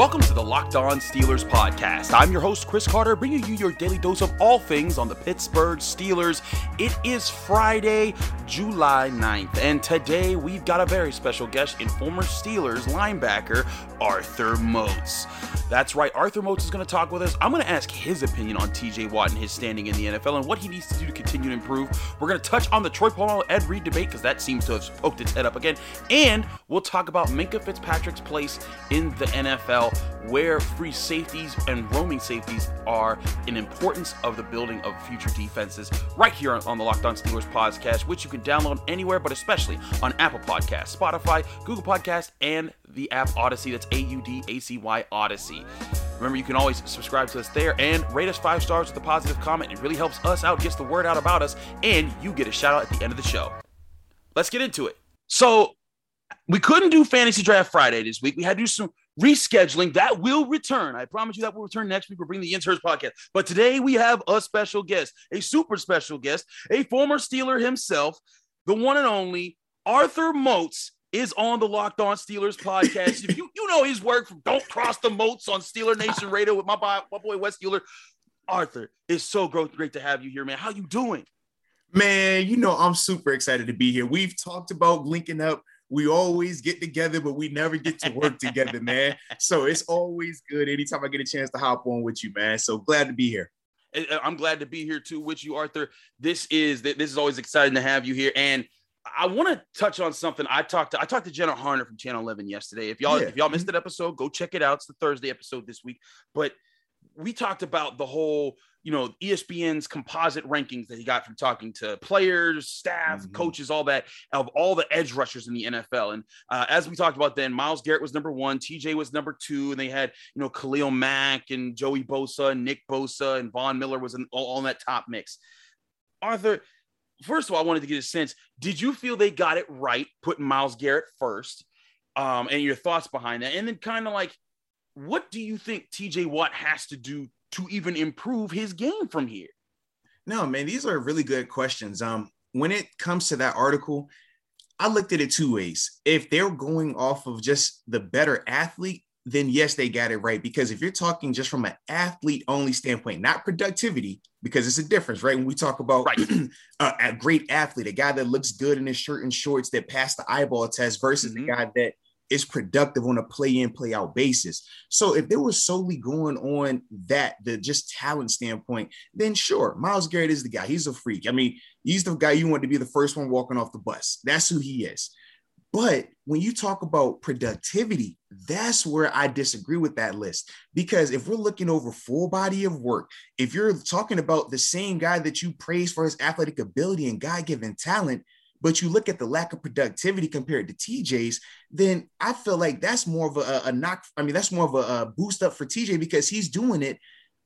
Welcome to the Locked On Steelers podcast. I'm your host, Chris Carter, bringing you your daily dose of all things on the Pittsburgh Steelers. It is Friday, July 9th, and today we've got a very special guest in former Steelers linebacker Arthur Moats. That's right, Arthur Moats is going to talk with us. I'm going to ask his opinion on TJ Watt and his standing in the NFL and what he needs to do to continue to improve. We're going to touch on the Troy Polamalu Ed Reed debate because that seems to have poked its head up again, and we'll talk about Minkah Fitzpatrick's place in the NFL where free safeties and roaming safeties are an importance of the building of future defenses right here on, the Locked On Steelers podcast, which you can download anywhere, but especially on Apple Podcasts, Spotify, Google Podcasts, and the app Audacy. That's A-U-D-A-C-Y Audacy. Remember, you can always subscribe to us there and rate us five stars with a positive comment. It really helps us out, gets the word out about us, and you get a shout out at the end of the show. Let's get into it. So, we couldn't do Fantasy Draft Friday this week. We had to do some rescheduling. That will return. I promise you that will return next week. We're bringing the Interns podcast. But today we have a special guest, a super special guest, a former Steeler himself, the one and only Arthur Moats is on the Locked On Steelers podcast. if you you know his work from Don't Cross the Moats on Steeler Nation Radio with my boy, my boy Wes Steeler. Arthur, it's so great to have you here, man. How you doing? Man, you know I'm super excited to be here. We've talked about linking up we always get together, but we never get to work together, man. So it's always good anytime I get a chance to hop on with you, man. So glad to be here. I'm glad to be here too with you, Arthur. This is this is always exciting to have you here, and I want to touch on something. I talked to I talked to Jenna Harner from Channel 11 yesterday. If y'all yeah. if y'all missed that episode, go check it out. It's the Thursday episode this week. But we talked about the whole you know espn's composite rankings that he got from talking to players staff mm-hmm. coaches all that of all the edge rushers in the nfl and uh, as we talked about then Myles garrett was number one tj was number two and they had you know khalil mack and joey bosa and nick bosa and von miller was in, all, all in that top mix arthur first of all i wanted to get a sense did you feel they got it right putting Myles garrett first um, and your thoughts behind that and then kind of like what do you think TJ Watt has to do to even improve his game from here? No, man, these are really good questions. Um, when it comes to that article, I looked at it two ways. If they're going off of just the better athlete, then yes, they got it right. Because if you're talking just from an athlete only standpoint, not productivity, because it's a difference, right? When we talk about right. a, a, great athlete, a guy that looks good in his shirt and shorts that passed the eyeball test versus mm-hmm. the guy that is productive on a play in, play out basis. So if they were solely going on that, the just talent standpoint, then sure, Myles Garrett is the guy. He's a freak. I mean, he's the guy you want to be the first one walking off the bus. That's who he is. But when you talk about productivity, that's where I disagree with that list. Because if we're looking over full body of work, if you're talking about the same guy that you praise for his athletic ability and God given talent, but you look at the lack of productivity compared to TJ's, then I feel like that's more of a, a knock. I mean, that's more of a, a, boost up for TJ because he's doing it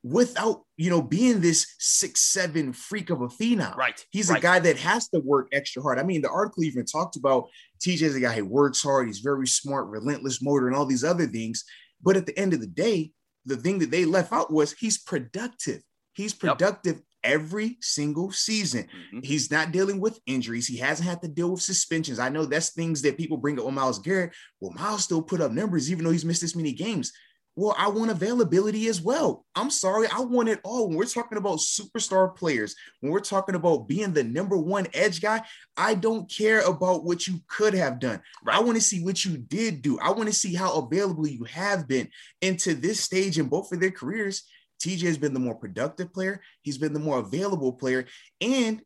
without, you know, being this six, seven freak of a phenom. Right. He's right. a guy that has to work extra hard. I mean, the article even talked about TJ's a guy who works hard, he's very smart, relentless motor, and all these other things. But at the end of the day, the thing that they left out was he's productive. He's productive yep every single season. Mm-hmm. He's not dealing with injuries. He hasn't had to deal with suspensions. I know that's things that people bring up on Myles Garrett. Well, Myles still put up numbers even though he's missed this many games. Well, I want availability as well. I'm sorry, I want it all. When we're talking about superstar players, when we're talking about being the number one edge guy, I don't care about what you could have done. I want to see what you did do. I want to see how available you have been. into this stage in both of their careers, TJ has been the more productive player. He's been the more available player. And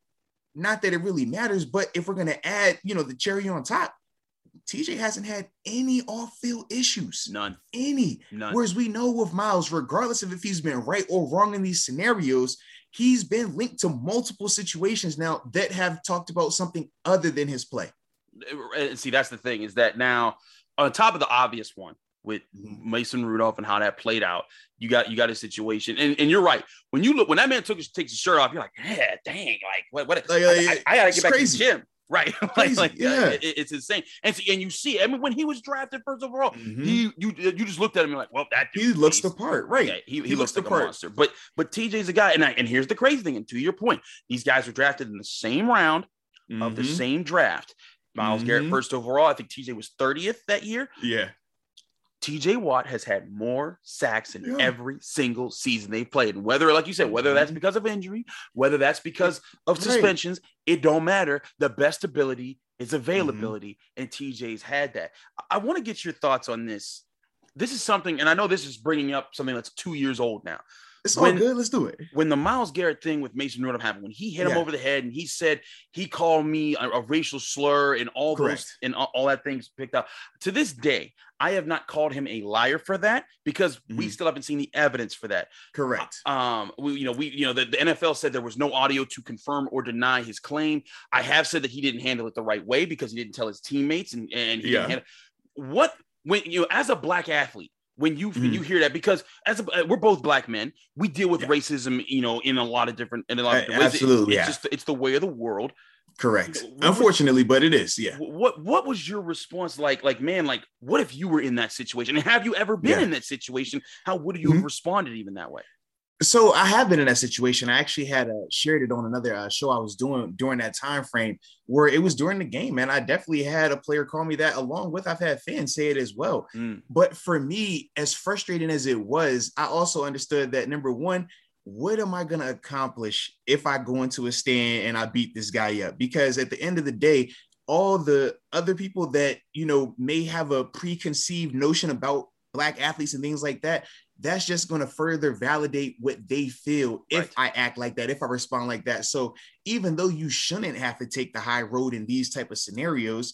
not that it really matters, but if we're going to add, you know, the cherry on top, TJ hasn't had any off-field issues. None. Any. None. Whereas we know with Myles, regardless of if he's been right or wrong in these scenarios, he's been linked to multiple situations now that have talked about something other than his play. And see, that's the thing is that now on top of the obvious one, with mm-hmm. Mason Rudolph and how that played out. You got you got a situation, and, and you're right. When you look when that man took his takes his shirt off, you're like, yeah, dang, like what what? Like, I, I, I, gotta get back crazy. to the gym. Right, like, like yeah, it, it's insane. And so, and you see, I mean, when he was drafted first overall, mm-hmm. he you you just looked at him and like, well, that he looks the part, right? Yeah, he, he, he looks, looks like the part. monster. But but TJ's a guy, and I, and here's the crazy thing. And to your point, these guys were drafted in the same round mm-hmm. of the mm-hmm. same draft. Myles mm-hmm. Garrett first overall. I think TJ was 30th that year. Yeah. TJ Watt has had more sacks in yeah. every single season they've played. And whether, like you said, whether that's mm-hmm. because of injury, whether that's because of suspensions, it don't matter. The best ability is availability, mm-hmm. and TJ's had that. I want to get your thoughts on this. This is something, and I know this is bringing up something that's two years old now. It's all when, good. Let's do it. When the Myles Garrett thing with Mason Rudolph happened, when he hit yeah. him over the head and he said he called me a, a racial slur and all Correct. those and all, all, that things picked up. To this day, I have not called him a liar for that because mm-hmm. we still haven't seen the evidence for that. Correct. Um, we, you know, we, you know, the, the, NFL said there was no audio to confirm or deny his claim. I have said that he didn't handle it the right way because he didn't tell his teammates and and he yeah. didn't handle, what when you know as a black athlete when you mm-hmm. you hear that because as a, we're both black men, we deal with yeah. racism, you know, in a lot of different in a lot of different ways. Absolutely, it, it's yeah. just it's the way of the world. Correct. What Unfortunately, was, but it is. Yeah. What What was your response like? Like, man, like, what if you were in that situation? And have you ever been yeah. in that situation? How would you mm-hmm. have responded even that way? So I have been in that situation. I actually had uh, shared it on another uh, show I was doing during that time frame where it was during the game, man. I definitely had a player call me that, along with I've had fans say it as well. Mm. But for me, as frustrating as it was, I also understood that number one, what am I going to accomplish if I go into a stand and I beat this guy up? Because at the end of the day, all the other people that you know may have a preconceived notion about black athletes and things like that that's just going to further validate what they feel if right. I act like that, if I respond like that. So even though you shouldn't have to take the high road in these type of scenarios,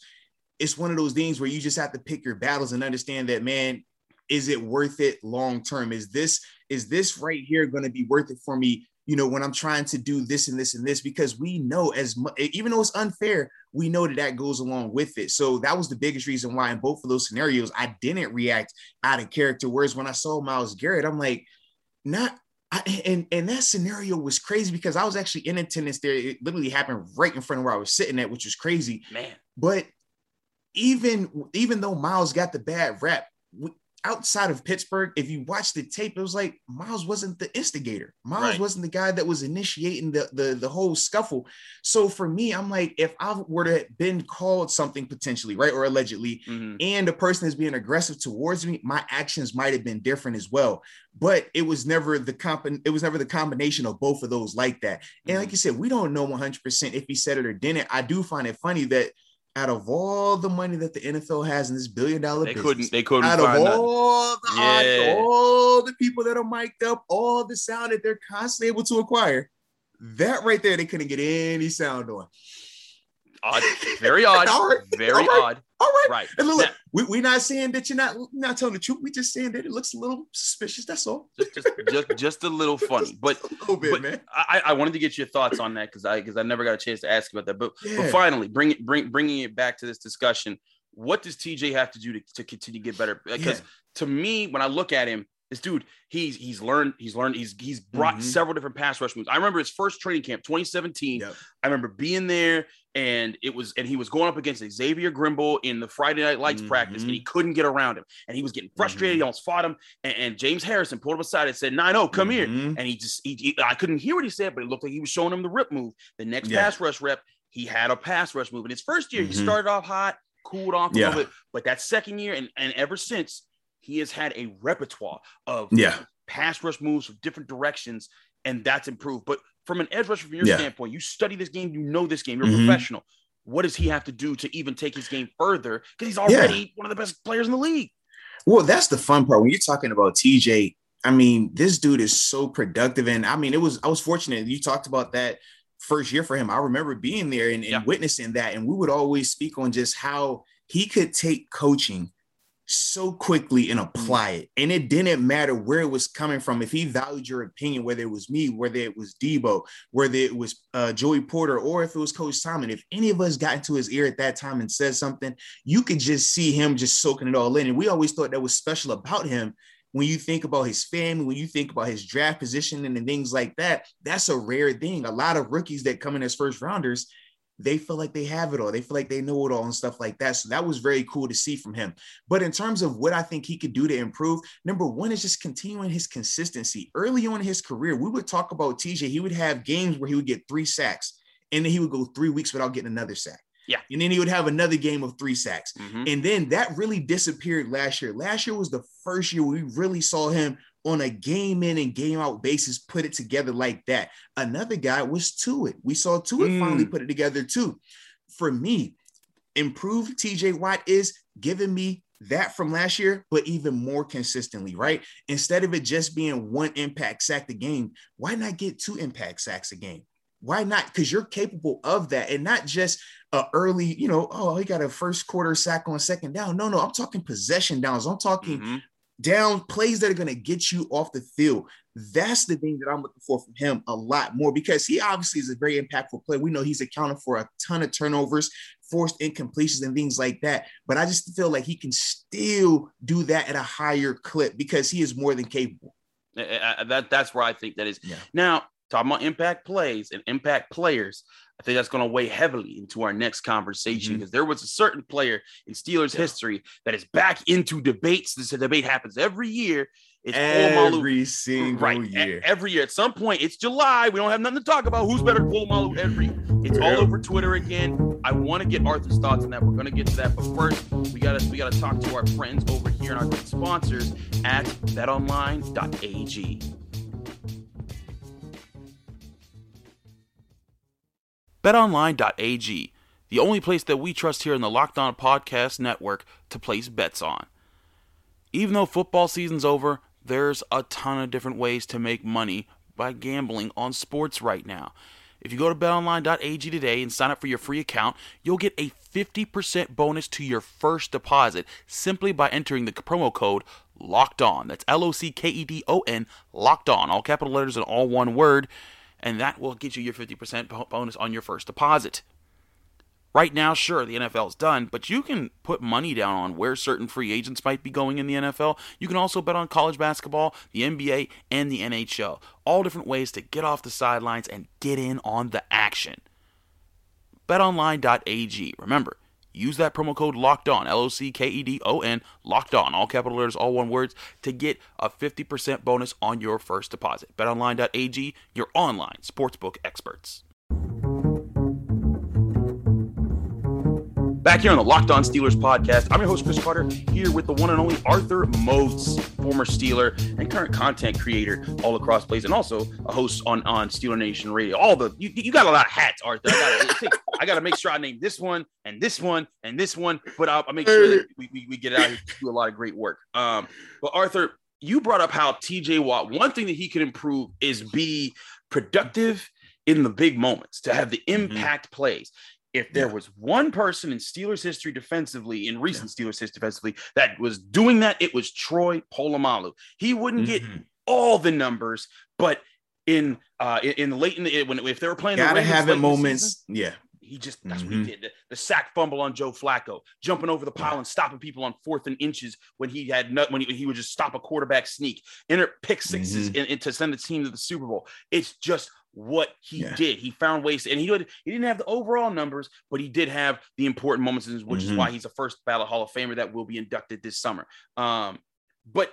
it's one of those things where you just have to pick your battles and understand that, man, is it worth it long term? Is this is this right here going to be worth it for me you know, when I'm trying to do this and this and this, because we know as much, even though it's unfair, we know that that goes along with it. So that was the biggest reason why in both of those scenarios, I didn't react out of character. Whereas when I saw Myles Garrett, I'm like, not, I, and and that scenario was crazy because I was actually in attendance there. It literally happened right in front of where I was sitting at, which was crazy. Man, but even even though Myles got the bad rap, outside of Pittsburgh, if you watch the tape, it was like Myles wasn't the instigator. Myles right. wasn't the guy that was initiating the, the the whole scuffle. So for me, I'm like, if I were to have been called something potentially, right, or allegedly, mm-hmm. and the person is being aggressive towards me, my actions might have been different as well. But it was never the comp- it was never the combination of both of those like that. And mm-hmm. like you said, we don't know 100% if he said it or didn't. I do find it funny that out of all the money that the NFL has in this billion dollar business, they business, couldn't they couldn't out of all the yeah. all the people that are mic'd up, all the sound that they're constantly able to acquire, that right there they couldn't get any sound on. Odd, very odd, very odd. All right. Right. And look, now, we, we're not saying that you're not not telling the truth. We're just saying that it looks a little suspicious. That's all. Just just, just, just a little funny. But, a little bit, man. I, I wanted to get your thoughts on that because I because I never got a chance to ask you about that. But yeah. but finally, bring it bring bringing it back to this discussion. What does TJ have to do to, to continue to get better? Because yeah. to me, when I look at him, this dude, he's he's learned, he's learned, he's he's brought mm-hmm. several different pass rush moves. I remember his first training camp, 2017. Yep. I remember being there and it was and he was going up against Xavier Grimble in the Friday Night Lights mm-hmm. practice, and he couldn't get around him, and he was getting frustrated. Mm-hmm. He almost fought him, and, and, James Harrison pulled him aside and said, "Nine, oh, come mm-hmm. here," and he just he, he, I couldn't hear what he said, but it looked like he was showing him the rip move. The next yeah. pass rush rep, he had a pass rush move. In his first year, he mm-hmm. started off hot, cooled off a yeah. little bit, but that second year, and and ever since, he has had a repertoire of yeah pass rush moves from different directions, and that's improved. But from an edge rusher, from your yeah. standpoint, you study this game, you know this game, you're mm-hmm. a professional what does he have to do to even take his game further? Because he's already yeah. one of the best players in the league. Well, that's the fun part when you're talking about TJ. I mean, this dude is so productive, and I mean, it was I was fortunate. You talked about that first year for him. I remember being there and, and yeah. witnessing that, and we would always speak on just how he could take coaching so quickly and mm-hmm. apply it. And it didn't matter where it was coming from. If he valued your opinion, whether it was me, whether it was Debo, whether it was uh, Joey Porter, or if it was Coach Simon, if any of us got into his ear at that time and said something, you could just see him just soaking it all in. And we always thought that was special about him. When you think about his family, when you think about his draft position and things like that, that's a rare thing. A lot of rookies that come in as first rounders, they feel like they have it all. They feel like they know it all and stuff like that. So that was very cool to see from him. But in terms of what I think he could do to improve, number one is just continuing his consistency. Early on in his career, we would talk about TJ. He would have games where he would get three sacks, and then he would go three weeks without getting another sack. Yeah. And then he would have another game of three sacks. Mhm. And then that really disappeared last year. Last year was the first year we really saw him on a game in and game out basis put it together like that. Another guy was Tuitt. We saw Tuitt Mm. finally put it together too. For me, improved TJ Watt is giving me that from last year, but even more consistently, right? Instead of it just being one impact sack a game, why not get two impact sacks a game? Why not? Because you're capable of that, and not just a early, you know, oh, he got a first quarter sack on second down. No, no, I'm talking possession downs. I'm talking Mhm. Down plays that are going to get you off the field. That's the thing that I'm looking for from him a lot more because he obviously is a very impactful player. We know he's accounted for a ton of turnovers, forced incompletions, and things like that. But I just feel like he can still do that at a higher clip because he is more than capable. Uh, that that's where I think that is. Yeah. Now, talking about impact plays and impact players, I think that's going to weigh heavily into our next conversation mm-hmm. because there was a certain player in Steelers Yeah. history that is back into debates. This debate happens every year. It's. Every single Right. Year. Every year. At some point, it's July. We don't have nothing to talk about. Who's better Polamalu every it's all over Twitter again. I want to get Arthur's thoughts on that. We're gonna get to that. But first, we gotta we gotta talk to our friends over here and our great sponsors at betonline.ag. BetOnline.ag, the only place that we trust here in the Locked On Podcast Network to place bets on. Even though football season's over, there's a ton of different ways to make money by gambling on sports right now. If you go to betonline.ag today and sign up for your free account, you'll get a 50% bonus to your first deposit simply by entering the promo code locked on. That's L O C K E D O N, locked on, all capital letters and all one word, and that will get you your 50% bonus on your first deposit. Right now, sure, the NFL's done, but you can put money down on where certain free agents might be going in the NFL. You can also bet on college basketball, the NBA, and the NHL. All different ways to get off the sidelines and get in on the action. BetOnline.ag. Remember, use that promo code locked on, L O C K E D O N, locked on, all capital letters, all one words, to get a 50% bonus on your first deposit. BetOnline.ag, your online sportsbook experts. Back here on the Locked On Steelers podcast, I'm your host, Chris Carter, here with the one and only Arthur Moats, former Steeler and current content creator all across place, and also a host on, on Steeler Nation Radio. All the you, you got a lot of hats, Arthur. I gotta, I gotta make sure I name this one and this one and this one, but I'll, I'll make sure that we, we, we get out here to do a lot of great work. Um, but Arthur, you brought up how TJ Watt, one thing that he could improve is be productive in the big moments, to have the impact plays. If there Yeah. was one person in Steelers history defensively, in recent Steelers history defensively, that was doing that, it was Troy Polamalu. He wouldn't get Mhm. all the numbers, but in uh in, in the late in the when if they were playing, the Gotta Ravens have it in the season, moments. Yeah. he just that's what he Mhm. did. The, the sack fumble on Joe Flacco, jumping over the pile and stopping people on fourth and inches when he had no, when he, he would just stop a quarterback sneak, enter pick 6s Mm-hmm. and, and to send the team to the Super Bowl. It's just what he Yeah. did. He found ways, and he did, he didn't have the overall numbers, but he did have the important moments, which is Mhm. why he's a first ballot Hall of Famer that will be inducted this summer. Um, but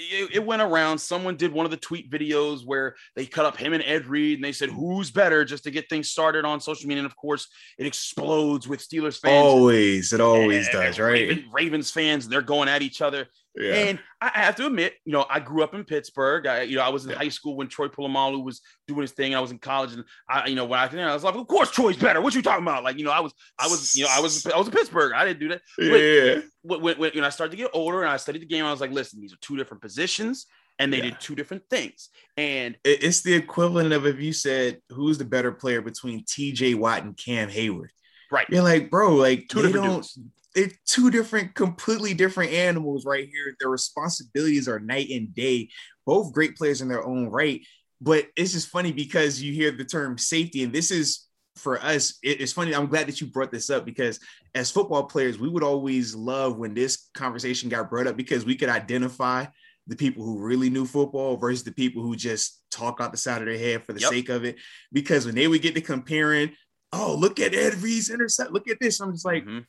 it, it went around. Someone did one of the tweet videos where they cut up him and Ed Reed, and they said who's better just to get things started on social media. And of course, it explodes with Steelers fans. Always. It always and- does, and right? Raven- Ravens fans, and they're going at each other. Yeah. And I have to admit, you know, I grew up in Pittsburgh. I, you know, I was in Yeah. high school when Troy Polamalu was doing his thing. I was in college, and I, you know, when I, I was like, of course, Troy's better. What you talking about? Like, you know, I was, I was, you know, I was, I was in Pittsburgh. I didn't do that yeah. when, when, when I started to get older and I studied the game, I was like, listen, these are two different positions and they Yeah. did two different things. And It's the equivalent of if you said who's the better player between TJ Watt and Cam Hayward. Right, You're like, bro, like two they different don't dudes. they're two different, completely different animals right here. Their responsibilities are night and day. Both great players in their own right. But it's just funny because you hear the term safety, and this is for us. it's funny. I'm glad that you brought this up because as football players, we would always love when this conversation got brought up because we could identify the people who really knew football versus the people who just talk out the side of their head for the Yep. sake of it. Because when they would get to comparing oh, look at Ed Reed's intercept. Look at this. I'm just like, mm-hmm.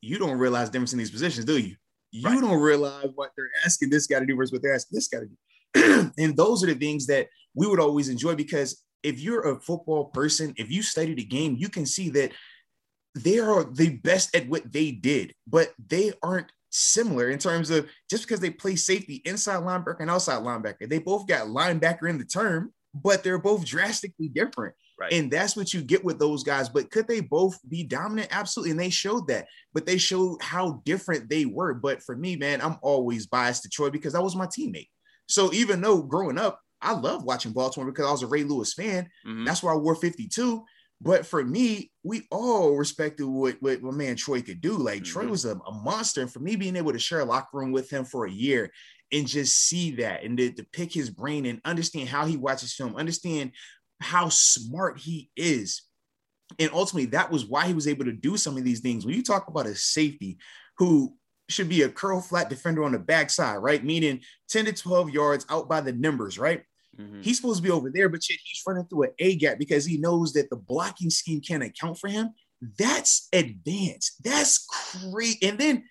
you don't realize difference in these positions, do you? You right. don't realize what they're asking this guy to do versus what they're asking this guy to do. and those are the things that we would always enjoy because if you're a football person, if you study the game, you can see that they are the best at what they did, but they aren't similar in terms of just because they play safety inside linebacker and outside linebacker. They both got linebacker in the term, but they're both drastically different. Right. And that's what you get with those guys. But could they both be dominant? Absolutely. And they showed that, but they showed how different they were. But for me, man, I'm always biased to Troy because that was my teammate. So even though growing up, I love watching Baltimore because I was a Ray Lewis fan. Mm-hmm. That's why I wore 52. But for me, we all respected what, what my man Troy could do. Like mm-hmm. Troy was a, a, monster. And for me, being able to share a locker room with him for a year and just see that and to, to pick his brain and understand how he watches film, understand how smart he is. And ultimately, that was why he was able to do some of these things. When you talk about a safety who should be a curl flat defender on the backside, right? Meaning 10 to 12 yards out by the numbers, right? Mm-hmm. He's supposed to be over there, but yet he's running through an A gap because he knows that the blocking scheme can't account for him. That's advanced. That's great. And then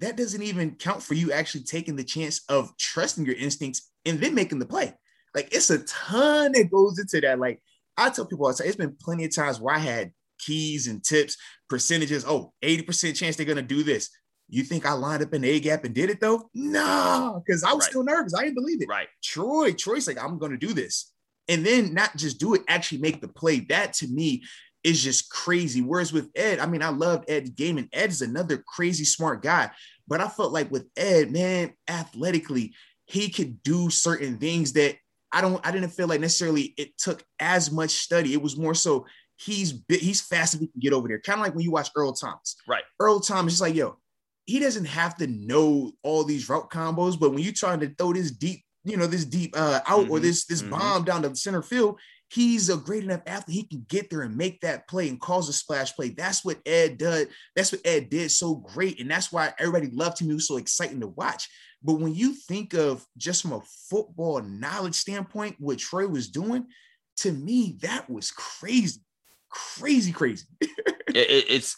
that doesn't even count for you actually taking the chance of trusting your instincts and then making the play. Like it's a ton that goes into that. Like I tell people all the time, it's been plenty of times where I had keys and tips, percentages. Oh, 80% chance they're gonna do this. You think I lined up an A gap and did it though? No, because I was right. still nervous. I didn't believe it. Right. Troy, Troy's like, I'm gonna do this. And then not just do it, actually make the play. That to me is just crazy. Whereas with Ed, I mean, I loved Ed's game, and Ed's another crazy smart guy. But I felt like with Ed, man, athletically, he could do certain things that I don't, I didn't feel like necessarily it took as much study. It was more so he's he's fast if he can get over there. Kind of like when you watch Earl Thomas. Right. Earl Thomas is like, yo, he doesn't have to know all these route combos, but when you're trying to throw this deep, you know, this deep uh, out mm-hmm. or this this mm-hmm. bomb down the center field, he's a great enough athlete. He can get there and make that play and cause a splash play. That's what Ed did. That's what Ed did so great, and that's why everybody loved him. He was so exciting to watch. But when you think of just from a football knowledge standpoint, what Troy was doing, to me, that was crazy, crazy, crazy. it, it's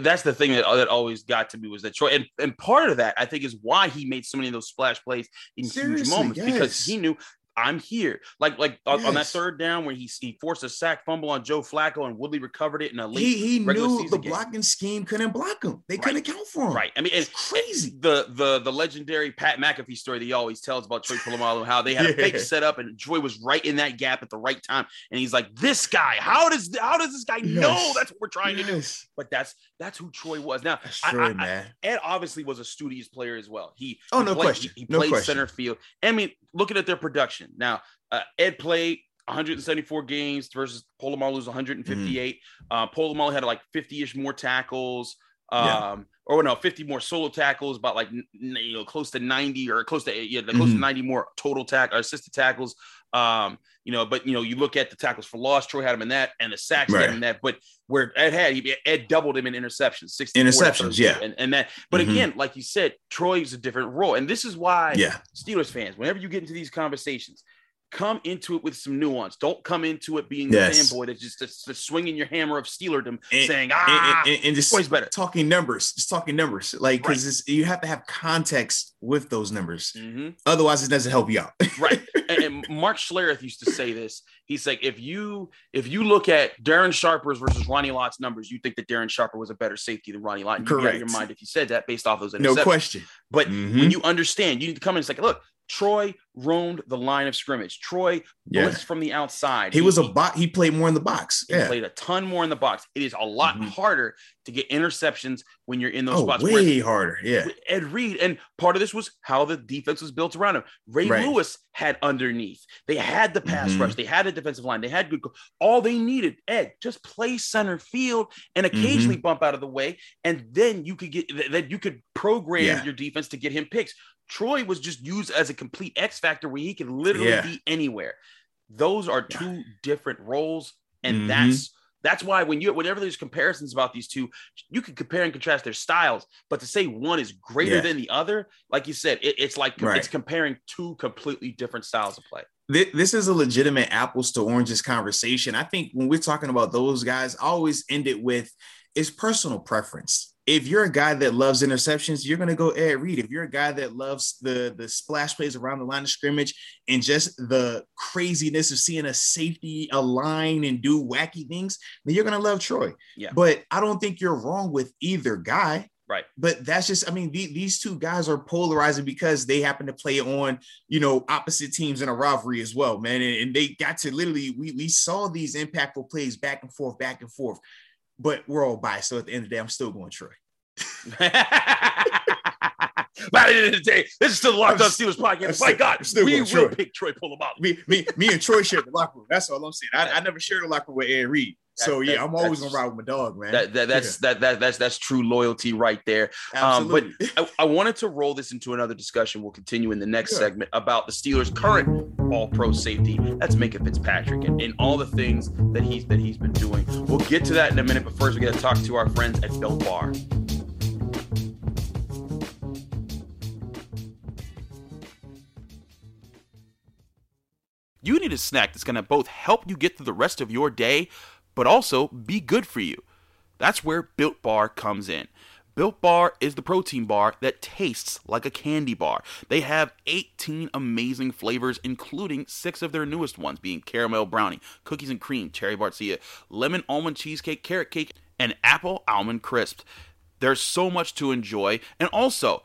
that's the thing that, that always got to me was that Troy, and, and part of that I think is why he made so many of those splash plays in Seriously, huge moments yes. because he knew I'm here. Like like yes. on that third down where he he forced a sack fumble on Joe Flacco and Woodley recovered it in a late. He, he knew the game. blocking scheme couldn't block him. They right. couldn't account for him. Right. I mean, it's crazy. The the the legendary Pat McAfee story that he always tells about Troy Polamalu, how they had yeah. a fake setup and Troy was right in that gap at the right time, and he's like, "This guy, how does how does this guy yes. know that's what we're trying yes. to do?" But that's that's who Troy was. Now, true, I, I, man. Ed obviously was a studious player as well. He oh he no played, question, he, he no played question. center field. I mean, looking at their production now. Uh, Ed played 174 games versus Polamalu's 158. Mm-hmm. Uh, Polamalu had like 50-ish more tackles. Um, yeah. Or no, 50 more solo tackles, about like you know, close to 90 or close to yeah, close mm-hmm. to 90 more total tack or assisted tackles. Um, you know, but you know, you look at the tackles for loss, Troy had him in that, and the sacks right. had him in that. But where Ed had, he, Ed doubled him in interceptions, 60 interceptions, yeah, and, and that. But mm-hmm. again, like you said, Troy's a different role, and this is why, yeah, Steelers fans, whenever you get into these conversations, come into it with some nuance. Don't come into it being yes. the fanboy that's just, just, just, swinging your hammer of Steelerdom, and, saying ah, and, and, and just better. talking numbers, just talking numbers, like because right. you have to have context with those numbers. Mm-hmm. Otherwise, it doesn't help you out. right. And, Mark Schlereth used to say this. He's like, if you if you look at Darren Sharper's versus Ronnie Lott's numbers, you think that Darren Sharper was a better safety than Ronnie Lott. And Correct. You your mind if you said that based off those No question. But mm-hmm. when you understand, you need to come in and say, look, Troy roamed the line of scrimmage. Troy yeah. blitzed from the outside. He, he was a box. He played more in the box. He yeah. played a ton more in the box. It is a lot mm-hmm. harder to get interceptions when you're in those oh, spots. Way Whereas harder. Yeah. Ed Reed, and part of this was how the defense was built around him. Ray right. Lewis had underneath. They had the pass mm-hmm. rush. They had a defensive line. They had good. All they needed, Ed, just play center field and occasionally mm-hmm. bump out of the way, and then you could get that. You could program yeah. your defense to get him picks. Troy was just used as a complete X factor where he can literally yeah. be anywhere. Those are two different roles, and mm-hmm. that's that's why when you whenever there's comparisons about these two, you can compare and contrast their styles. But to say one is greater yeah. than the other, like you said, it, it's like right. it's comparing two completely different styles of play. this is a legitimate apples to oranges conversation. I think when we're talking about those guys, I always end it with it's personal preference if you're a guy that loves interceptions, you're going to go Ed Reed. If you're a guy that loves the the splash plays around the line of scrimmage and just the craziness of seeing a safety align and do wacky things, then you're going to love Troy. Yeah. But I don't think you're wrong with either guy. Right. But that's just, I mean, the, these two guys are polarizing because they happen to play on, you know, opposite teams in a rivalry as well, man. And, and they got to literally, we, we saw these impactful plays back and forth, back and forth but we're all biased. So at the end of the day, I'm still going Troy. at the end of the day, this is still the Locked On Steelers podcast. My God, still we will Troy. pick Troy Polamalu. Me, me, me and Troy share the locker room. That's all I'm saying. I, I never shared a locker room with Aaron Reed. So that, yeah, that, I'm always gonna ride with my dog, man. That, that that's yeah. that, that that's that's true loyalty right there. Absolutely. Um, but I, I, wanted to roll this into another discussion. We'll continue in the next segment about the Steelers' current All Pro safety. That's Minkah Fitzpatrick and, and all the things that he's that he's been doing. We'll get to that in a minute, but first we got to talk to our friends at Built Bar. You need a snack that's going to both help you get through the rest of your day but also be good for you. That's where Built Bar comes in. Built Bar is the protein bar that tastes like a candy bar. They have 18 amazing flavors, including six of their newest ones, being caramel brownie, cookies and cream, cherry barcia, lemon almond cheesecake, carrot cake, and apple almond crisp. There's so much to enjoy, and also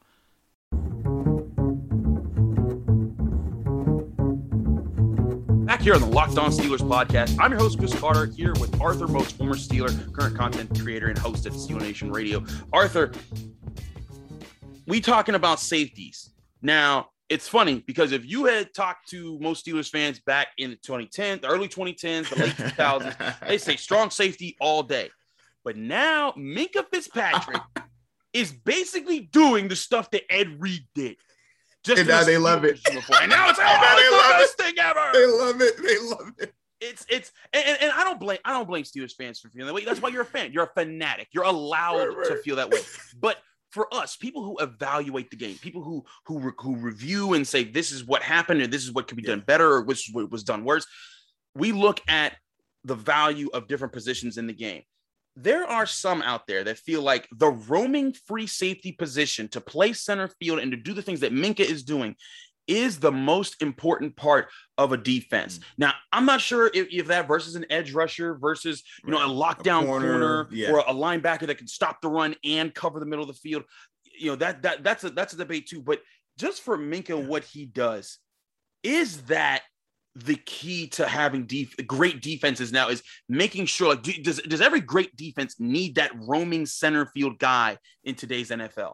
Back here on the Locked On Steelers podcast, I'm your host, Chris Carter, here with Arthur Moats, former Steeler, current content creator and host at Steel Nation Radio. Arthur, we talking about safeties. Now, it's funny because if you had talked to most Steelers fans back in the 2010s, the early 2010s, the late 2000s, they say strong safety all day. But now Minkah Fitzpatrick is basically doing the stuff that Ed Reed did. Just and now they love it. And now it's, oh, it's the best thing ever. They love it. They love it. It's it's and, and I don't blame I don't blame Steelers fans for feeling that way. That's why you're a fan. You're a fanatic. You're allowed right, right. to feel that way. But for us, people who evaluate the game, people who who who review and say this is what happened and this is what could be done better or which was done worse, we look at the value of different positions in the game there are some out there that feel like the roaming free safety position to play center field and to do the things that Minkah is doing is the most important part of a defense. Mm. Now, I'm not sure if, if, that versus an edge rusher versus you know a lockdown a corner, corner yeah. or a linebacker that can stop the run and cover the middle of the field. You know that that that's a that's a debate too. But just for Minkah, yeah. what he does is that the key to having def- great defenses now is making sure like do, does does every great defense need that roaming center field guy in today's NFL?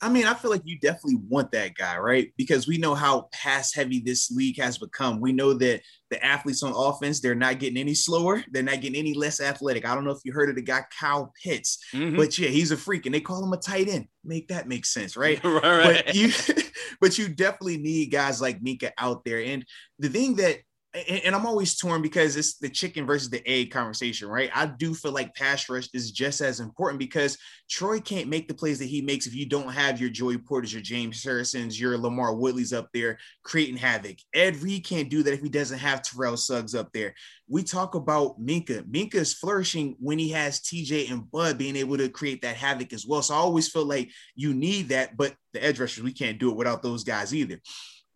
I mean, I feel like you definitely want that guy, right? Because we know how pass heavy this league has become. We know that the athletes on offense, they're not getting any slower. They're not getting any less athletic. I don't know if you heard of the guy Kyle Pitts, mm-hmm. but yeah, he's a freak and they call him a tight end. Make that make sense, right? right, right. But you but you definitely need guys like Mika out there. And the thing that and, I'm always torn because it's the chicken versus the egg conversation, right? I do feel like pass rush is just as important because Troy can't make the plays that he makes if you don't have your Joey Porters, your James Harrisons, your Lamar Woodleys up there creating havoc. Ed Reed can't do that if he doesn't have Terrell Suggs up there. We talk about Minkah. Minkah is flourishing when he has TJ and Bud being able to create that havoc as well. So I always feel like you need that, but the edge rushers, we can't do it without those guys either.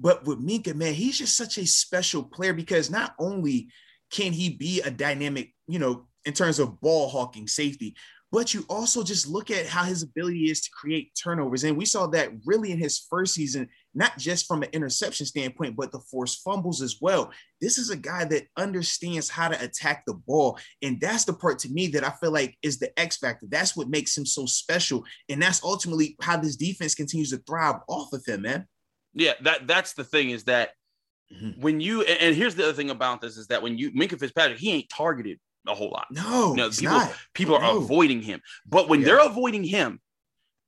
But with Minkah, man, he's just such a special player because not only can he be a dynamic, you know, in terms of ball hawking safety, but you also just look at how his ability is to create turnovers. And we saw that really in his first season, not just from an interception standpoint, but the forced fumbles as well. This is a guy that understands how to attack the ball. And that's the part to me that I feel like is the X factor. That's what makes him so special. And that's ultimately how this defense continues to thrive off of him, man. Yeah, that that's the thing is that mm-hmm. when you and here's the other thing about this is that when you Minkah Fitzpatrick, he ain't targeted a whole lot. No, no, people not. people are no. avoiding him. But when yeah. they're avoiding him,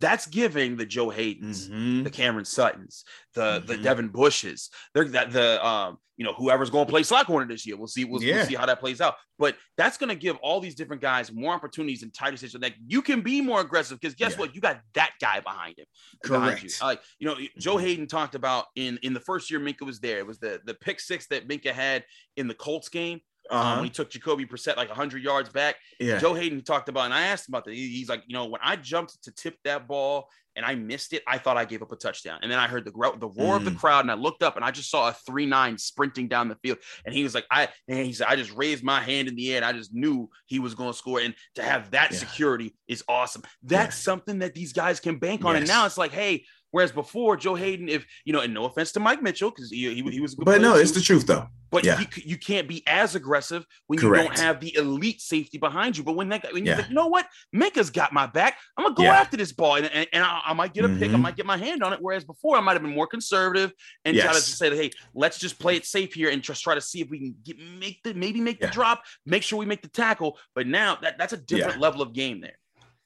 that's giving the Joe Hadens, mm-hmm. the Cameron Suttons, the mm-hmm. the Devin Bushes, they're that the um you know whoever's going to play slot corner this year. We'll see. We'll, yeah. we'll, see how that plays out. But that's going to give all these different guys more opportunities in tighter situations. That you can be more aggressive because guess yeah. what? You got that guy behind him. Correct. Behind you. Like you know, Joe mm-hmm. Haden talked about in in the first year Minkah was there. It was the the pick six that Minkah had in the Colts game uh-huh. Um, he took Jacoby Brissett like 100 yards back. Yeah. Joe Haden talked about, and I asked him about that. He's like, you know, when I jumped to tip that ball and I missed it, I thought I gave up a touchdown. And then I heard the the roar mm. of the mm. crowd, and I looked up and I just saw a three nine sprinting down the field. And he was like, I and he said, I just raised my hand in the air, and I just knew he was going to score. And to have that yeah. security is awesome. That's yeah. something that these guys can bank on. Yes. And now it's like, hey. Whereas before, Joe Haden, if you know, and no offense to Mike Mitchell, because he, he, he was, but no, too. it's the truth though but yeah. you, you can't be as aggressive when Correct. you don't have the elite safety behind you. But when that guy, when yeah. you you know what, Minkah's got my back. I'm gonna go yeah. after this ball, and, and, and I, I, might get a mm-hmm. pick. I mm-hmm. might get my hand on it. Whereas before, I might have been more conservative and yes. try to say, hey, let's just play it safe here and just try to see if we can get make the maybe make the drop, make sure we make the tackle. But now that that's a different level of game there.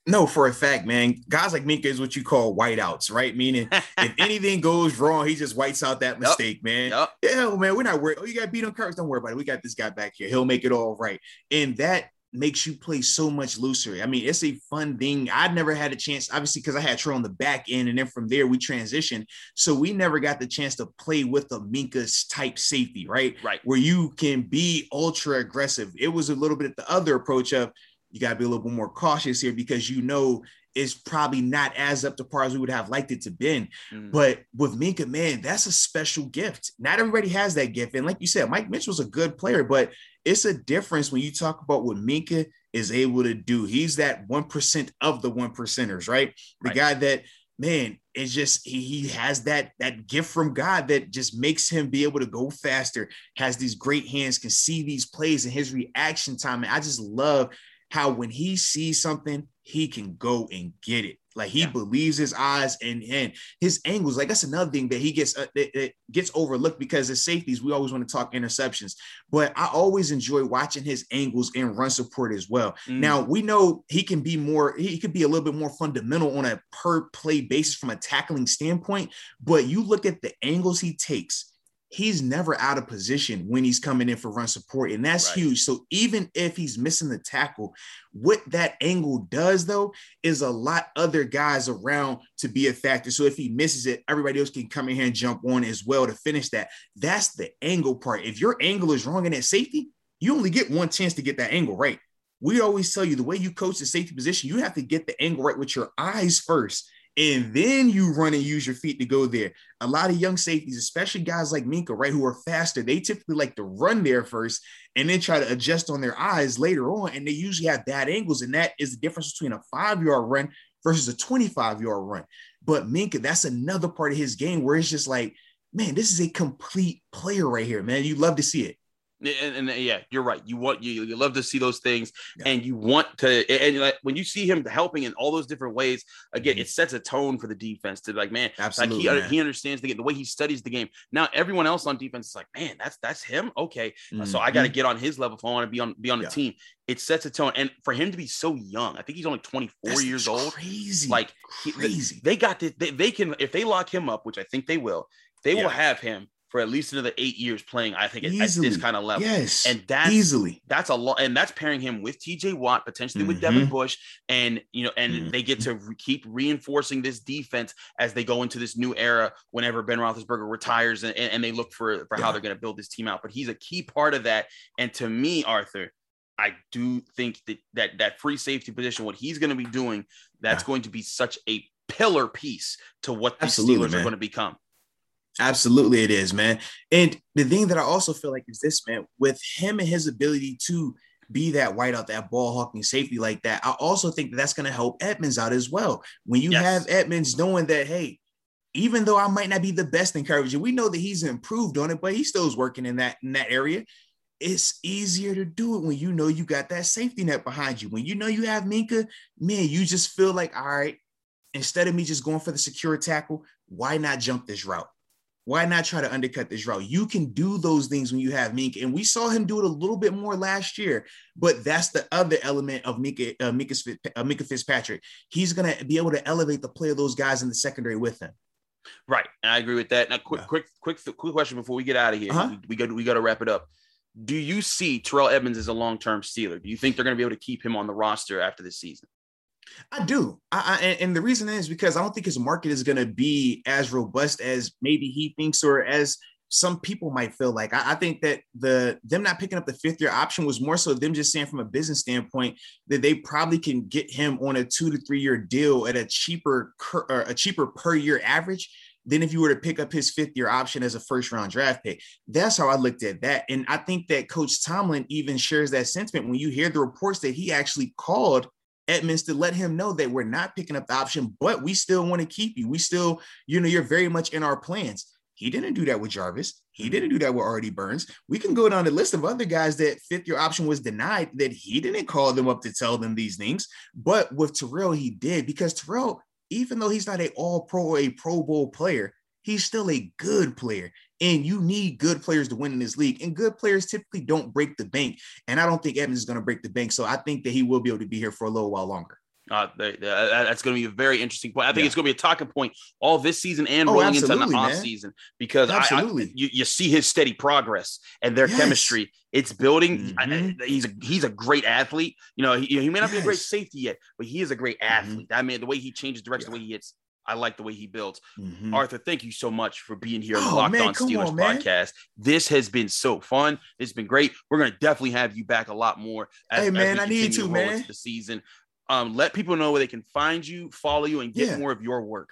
No, for a fact, man. Guys like Minkah is what you call whiteouts, right? Meaning, if anything goes wrong, he just whites out that mistake, yep. man. Yep. Yeah, man, we're not worried. Oh, you got beat on curves. Don't worry about it. We got this guy back here. He'll make it all right. And that makes you play so much looser. I mean, it's a fun thing. I'd never had a chance, obviously, because I had Trey on the back end, and then from there we transitioned. So we never got the chance to play with a Minkah's type safety, right? Right. Where you can be ultra aggressive. It was a little bit the other approach of you got to be a little bit more cautious here because you know it's probably not as up to par as we would have liked it to been. Mm. But with Minkah, man, that's a special gift. Not everybody has that gift. And like you said, Mike Mitchell's a good player, but it's a difference when you talk about what Minkah is able to do. He's that 1% of the one percenters, right? The right. guy that, man, is just he, he has that that gift from God that just makes him be able to go faster, has these great hands, can see these plays and his reaction time. And I just love how when he sees something, he can go and get it. Like he yeah. believes his eyes and and his angles. Like that's another thing that he gets uh, it, gets overlooked because as safeties, we always want to talk interceptions. But I always enjoy watching his angles and run support as well. Mm. Now we know he can be more. He could be a little bit more fundamental on a per play basis from a tackling standpoint. But you look at the angles he takes he's never out of position when he's coming in for run support, and that's right. huge. So even if he's missing the tackle, what that angle does though is a lot other guys around to be a factor. So if he misses it, everybody else can come in here and jump on as well to finish that. That's the angle part. If your angle is wrong in that safety, you only get one chance to get that angle right. We always tell you the way you coach the safety position, you have to get the angle right with your eyes first and then you run and use your feet to go there. A lot of young safeties, especially guys like Minkah, right, who are faster, they typically like to run there first and then try to adjust on their eyes later on. And they usually have bad angles. And that is the difference between a five yard run versus a 25 yard run. But Minkah, that's another part of his game where it's just like, man, this is a complete player right here, man. You love to see it. And, and, yeah, you're right. You want you you love to see those things, yeah. and you want to. And like when you see him helping in all those different ways, again, mm-hmm. it sets a tone for the defense to like, man, absolutely. Like he, he understands the game, the way he studies the game. Now everyone else on defense is like, man, that's that's him. Okay, mm-hmm. so I got to get on his level if I want to be on be on yeah. the team. It sets a tone, and for him to be so young, I think he's only 24 that's years old. Crazy, like crazy. He, they got this. They, they can if they lock him up, which I think they will. They yeah. will have him for at least another eight years playing. I think Easily. at this kind of level. Yes, and that's easily that's a lot, and that's pairing him with T.J. Watt potentially mm-hmm. with Devin mm-hmm. Bush, and you know, and mm-hmm. they get to re- keep reinforcing this defense as they go into this new era. Whenever Ben Roethlisberger retires, and, and they look for for yeah. how they're going to build this team out, but he's a key part of that. And to me, Arthur. I do think that that that free safety position, what he's going to be doing, that's yeah. going to be such a pillar piece to what the Steelers man. are going to become. Absolutely, it is, man. And the thing that I also feel like is this, man, with him and his ability to be that whiteout, that ball hawking safety like that, I also think that that's going to help Edmunds out as well. When you yes. have Edmunds knowing that, hey, even though I might not be the best in coverage, and we know that he's improved on it, but he still is working in that in that area. It's easier to do it when you know you got that safety net behind you. When you know you have Minkah, man, you just feel like, all right, instead of me just going for the secure tackle, why not jump this route? Why not try to undercut this route? You can do those things when you have Minkah, and we saw him do it a little bit more last year. But that's the other element of Minkah, uh, uh, Minkah Fitzpatrick. He's going to be able to elevate the play of those guys in the secondary with him. Right, and I agree with that. Now, quick, yeah. quick, quick, quick question before we get out of here. Uh-huh. We, we got we got to wrap it up. Do you see Terrell Edmunds as a long term Steeler? Do you think they're going to be able to keep him on the roster after this season? I do. I, I, and the reason is because I don't think his market is going to be as robust as maybe he thinks or as some people might feel like. I, I, think that the them not picking up the fifth year option was more so them just saying from a business standpoint that they probably can get him on a two to three year deal at a cheaper a cheaper per year average than if you were to pick up his fifth year option as a first round draft pick. That's how I looked at that. And I think that Coach Tomlin even shares that sentiment when you hear the reports that he actually called Edmunds to let him know that we're not picking up the option, but we still want to keep you. We still, you know, you're very much in our plans. He didn't do that with Jarvis. He mm-hmm. didn't do that with Artie Burns. We can go down the list of other guys that fifth year option was denied that he didn't call them up to tell them these things. But with Terrell, he did because Terrell, even though he's not a all pro or a Pro Bowl player, he's still a good player. And you need good players to win in this league. And good players typically don't break the bank. And I don't think Edmunds is going to break the bank. So I think that he will be able to be here for a little while longer. Uh, that's going to be a very interesting point. I think yeah. it's going to be a talking point all this season and oh, rolling into the off season because absolutely. I, I, you, you, see his steady progress and their yes. chemistry. It's building. Mm-hmm. I, he's a he's a great athlete. You know, he, he may not yes. be a great safety yet, but he is a great mm-hmm. athlete. Mm-hmm. I mean, the way he changes direction, yeah. the way he hits, I like the way he builds. Mm-hmm. Arthur, thank you so much for being here on the oh, Locked man, On Steelers on, podcast. This has been so fun. It's been great. We're gonna definitely have you back a lot more. As, hey man, I need to man. The season. Um, let people know where they can find you, follow you, and get yeah. more of your work.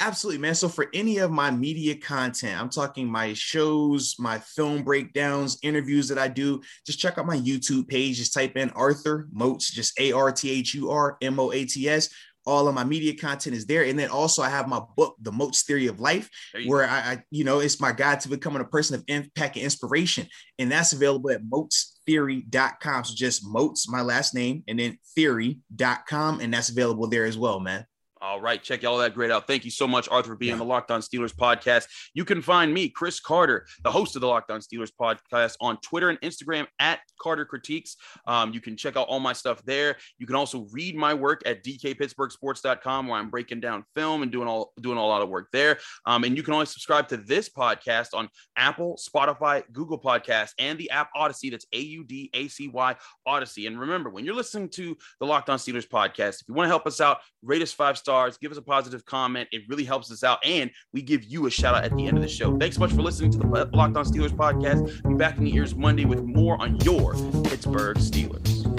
Absolutely, man. So for any of my media content, I'm talking my shows, my film breakdowns, interviews that I do, just check out my YouTube page. Just type in Arthur Moats, just A R T H U R M O A T S all of my media content is there. And then also I have my book, The Moats Theory of Life, where I, I, you know, it's my guide to becoming a person of impact and inspiration. And that's available at moatstheory.com. So just Moats, my last name, and then theory.com. And that's available there as well, man. All right, check all that great out. Thank you so much, Arthur, for being yeah. on the Locked On Steelers podcast. You can find me, Chris Carter, the host of the Locked On Steelers podcast, on Twitter and Instagram at Carter Critiques. Um, you can check out all my stuff there. You can also read my work at dkpittsburghsports.com, where I'm breaking down film and doing all doing a lot of work there. Um, and you can always subscribe to this podcast on Apple, Spotify, Google Podcasts, and the app Audacy. That's A U D A C Y Audacy. And remember, when you're listening to the Locked On Steelers podcast, if you want to help us out, rate us five stars stars, give us a positive comment. It really helps us out. And we give you a shout out at the end of the show. Thanks so much for listening to the Locked On Steelers podcast. Be back in the ears Monday with more on your Pittsburgh Steelers.